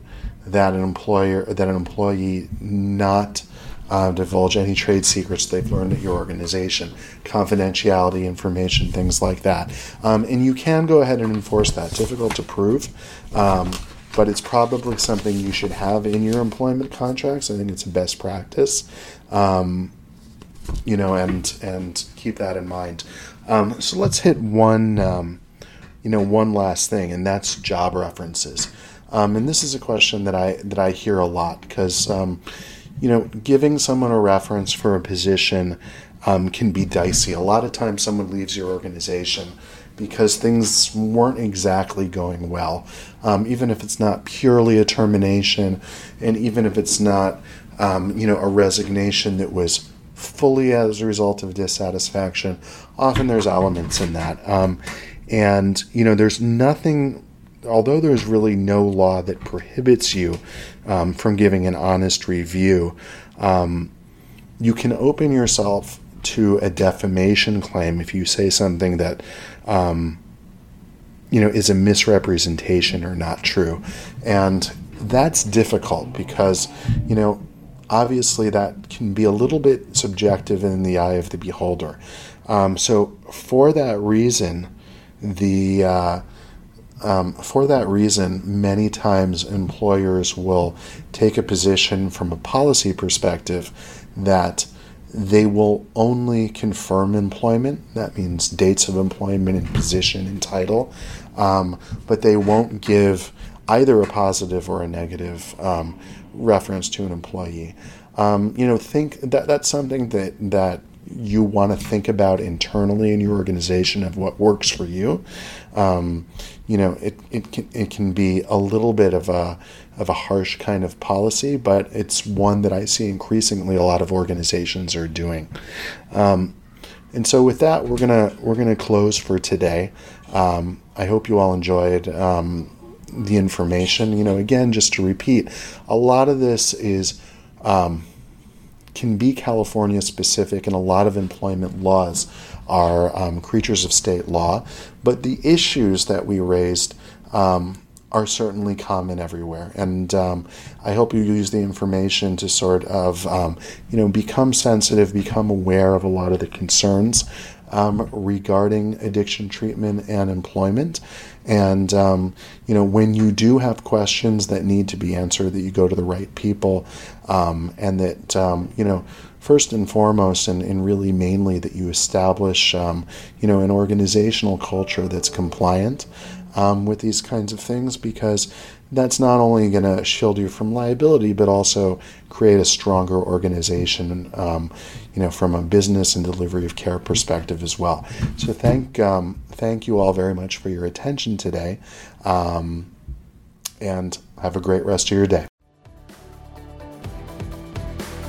that an employer that an employee not uh, divulge any trade secrets they've learned at your organization, confidentiality information, things like that. Um, and you can go ahead and enforce that. Difficult to prove. Um, but it's probably something you should have in your employment contracts. I think it's best practice, um, you know, and and keep that in mind. Um, so let's hit one, um, you know, one last thing, and that's job references. Um, and this is a question that I that I hear a lot because, um, you know, giving someone a reference for a position um, can be dicey. A lot of times, someone leaves your organization because things weren't exactly going well. Um, even if it's not purely a termination, and even if it's not, um, you know, a resignation that was fully as a result of dissatisfaction, often there's elements in that. Um, and you know, there's nothing. Although there's really no law that prohibits you um, from giving an honest review, um, you can open yourself to a defamation claim if you say something that um, you know is a misrepresentation or not true. And that's difficult because you know obviously that can be a little bit subjective in the eye of the beholder. Um, so for that reason the uh, um, for that reason, many times employers will take a position from a policy perspective that they will only confirm employment. That means dates of employment and position and title, um, but they won't give either a positive or a negative um, reference to an employee. Um, you know, think that that's something that that you want to think about internally in your organization of what works for you. Um, you know, it, it, can, it can be a little bit of a, of a harsh kind of policy, but it's one that I see increasingly a lot of organizations are doing. Um, and so with that, we're gonna we're gonna close for today. Um, I hope you all enjoyed um, the information. You know, again, just to repeat, a lot of this is um, can be California specific, and a lot of employment laws are um, creatures of state law. But the issues that we raised um, are certainly common everywhere. And um, I hope you use the information to sort of, um, you know, become sensitive, become aware of a lot of the concerns um, regarding addiction treatment and employment. And, um, you know, when you do have questions that need to be answered, that you go to the right people and that, you know, first and foremost and, and really mainly that you establish, um, you know, an organizational culture that's compliant um, with these kinds of things because that's not only going to shield you from liability, but also create a stronger organization, um, you know, from a business and delivery of care perspective as well. So thank um, thank you all very much for your attention today, um, and have a great rest of your day.